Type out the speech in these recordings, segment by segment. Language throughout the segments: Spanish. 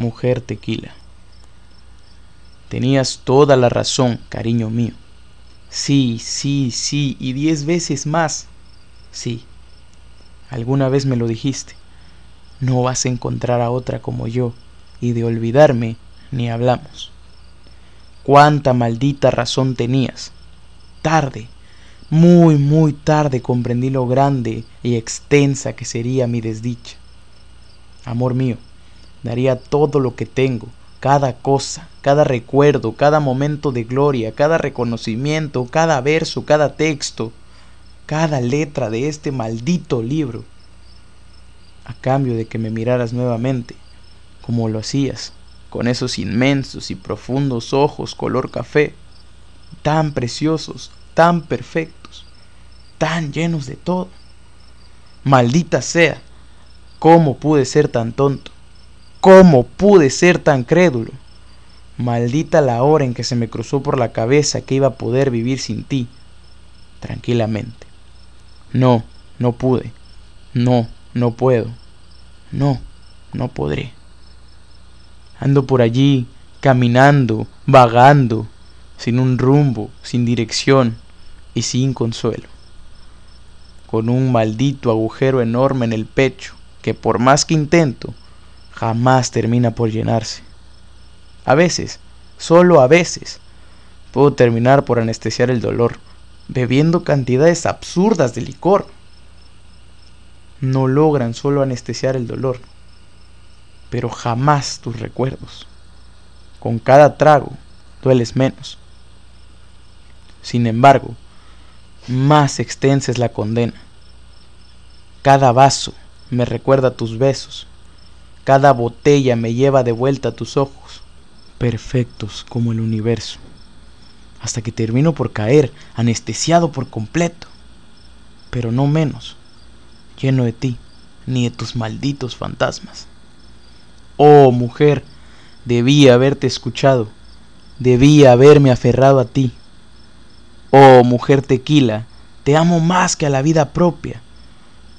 mujer tequila. Tenías toda la razón, cariño mío. Sí, sí, sí, y diez veces más. Sí, alguna vez me lo dijiste. No vas a encontrar a otra como yo, y de olvidarme ni hablamos. Cuánta maldita razón tenías. Tarde, muy, muy tarde comprendí lo grande y extensa que sería mi desdicha. Amor mío, daría todo lo que tengo cada cosa, cada recuerdo, cada momento de gloria, cada reconocimiento, cada verso, cada texto, cada letra de este maldito libro, a cambio de que me miraras nuevamente, como lo hacías, con esos inmensos y profundos ojos color café, tan preciosos, tan perfectos, tan llenos de todo. Maldita sea, ¿cómo pude ser tan tonto? ¿Cómo pude ser tan crédulo? Maldita la hora en que se me cruzó por la cabeza que iba a poder vivir sin ti, tranquilamente. No, no pude. No, no puedo. No, no podré. Ando por allí, caminando, vagando, sin un rumbo, sin dirección y sin consuelo. Con un maldito agujero enorme en el pecho que por más que intento, jamás termina por llenarse. A veces, solo a veces, puedo terminar por anestesiar el dolor, bebiendo cantidades absurdas de licor. No logran solo anestesiar el dolor, pero jamás tus recuerdos. Con cada trago dueles menos. Sin embargo, más extensa es la condena. Cada vaso me recuerda tus besos, cada botella me lleva de vuelta a tus ojos, perfectos como el universo, hasta que termino por caer, anestesiado por completo, pero no menos, lleno de ti, ni de tus malditos fantasmas. Oh mujer, debía haberte escuchado, debía haberme aferrado a ti. Oh mujer tequila, te amo más que a la vida propia,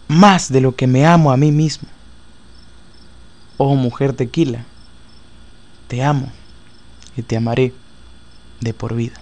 más de lo que me amo a mí mismo oh mujer tequila, te amo y te amaré de por vida.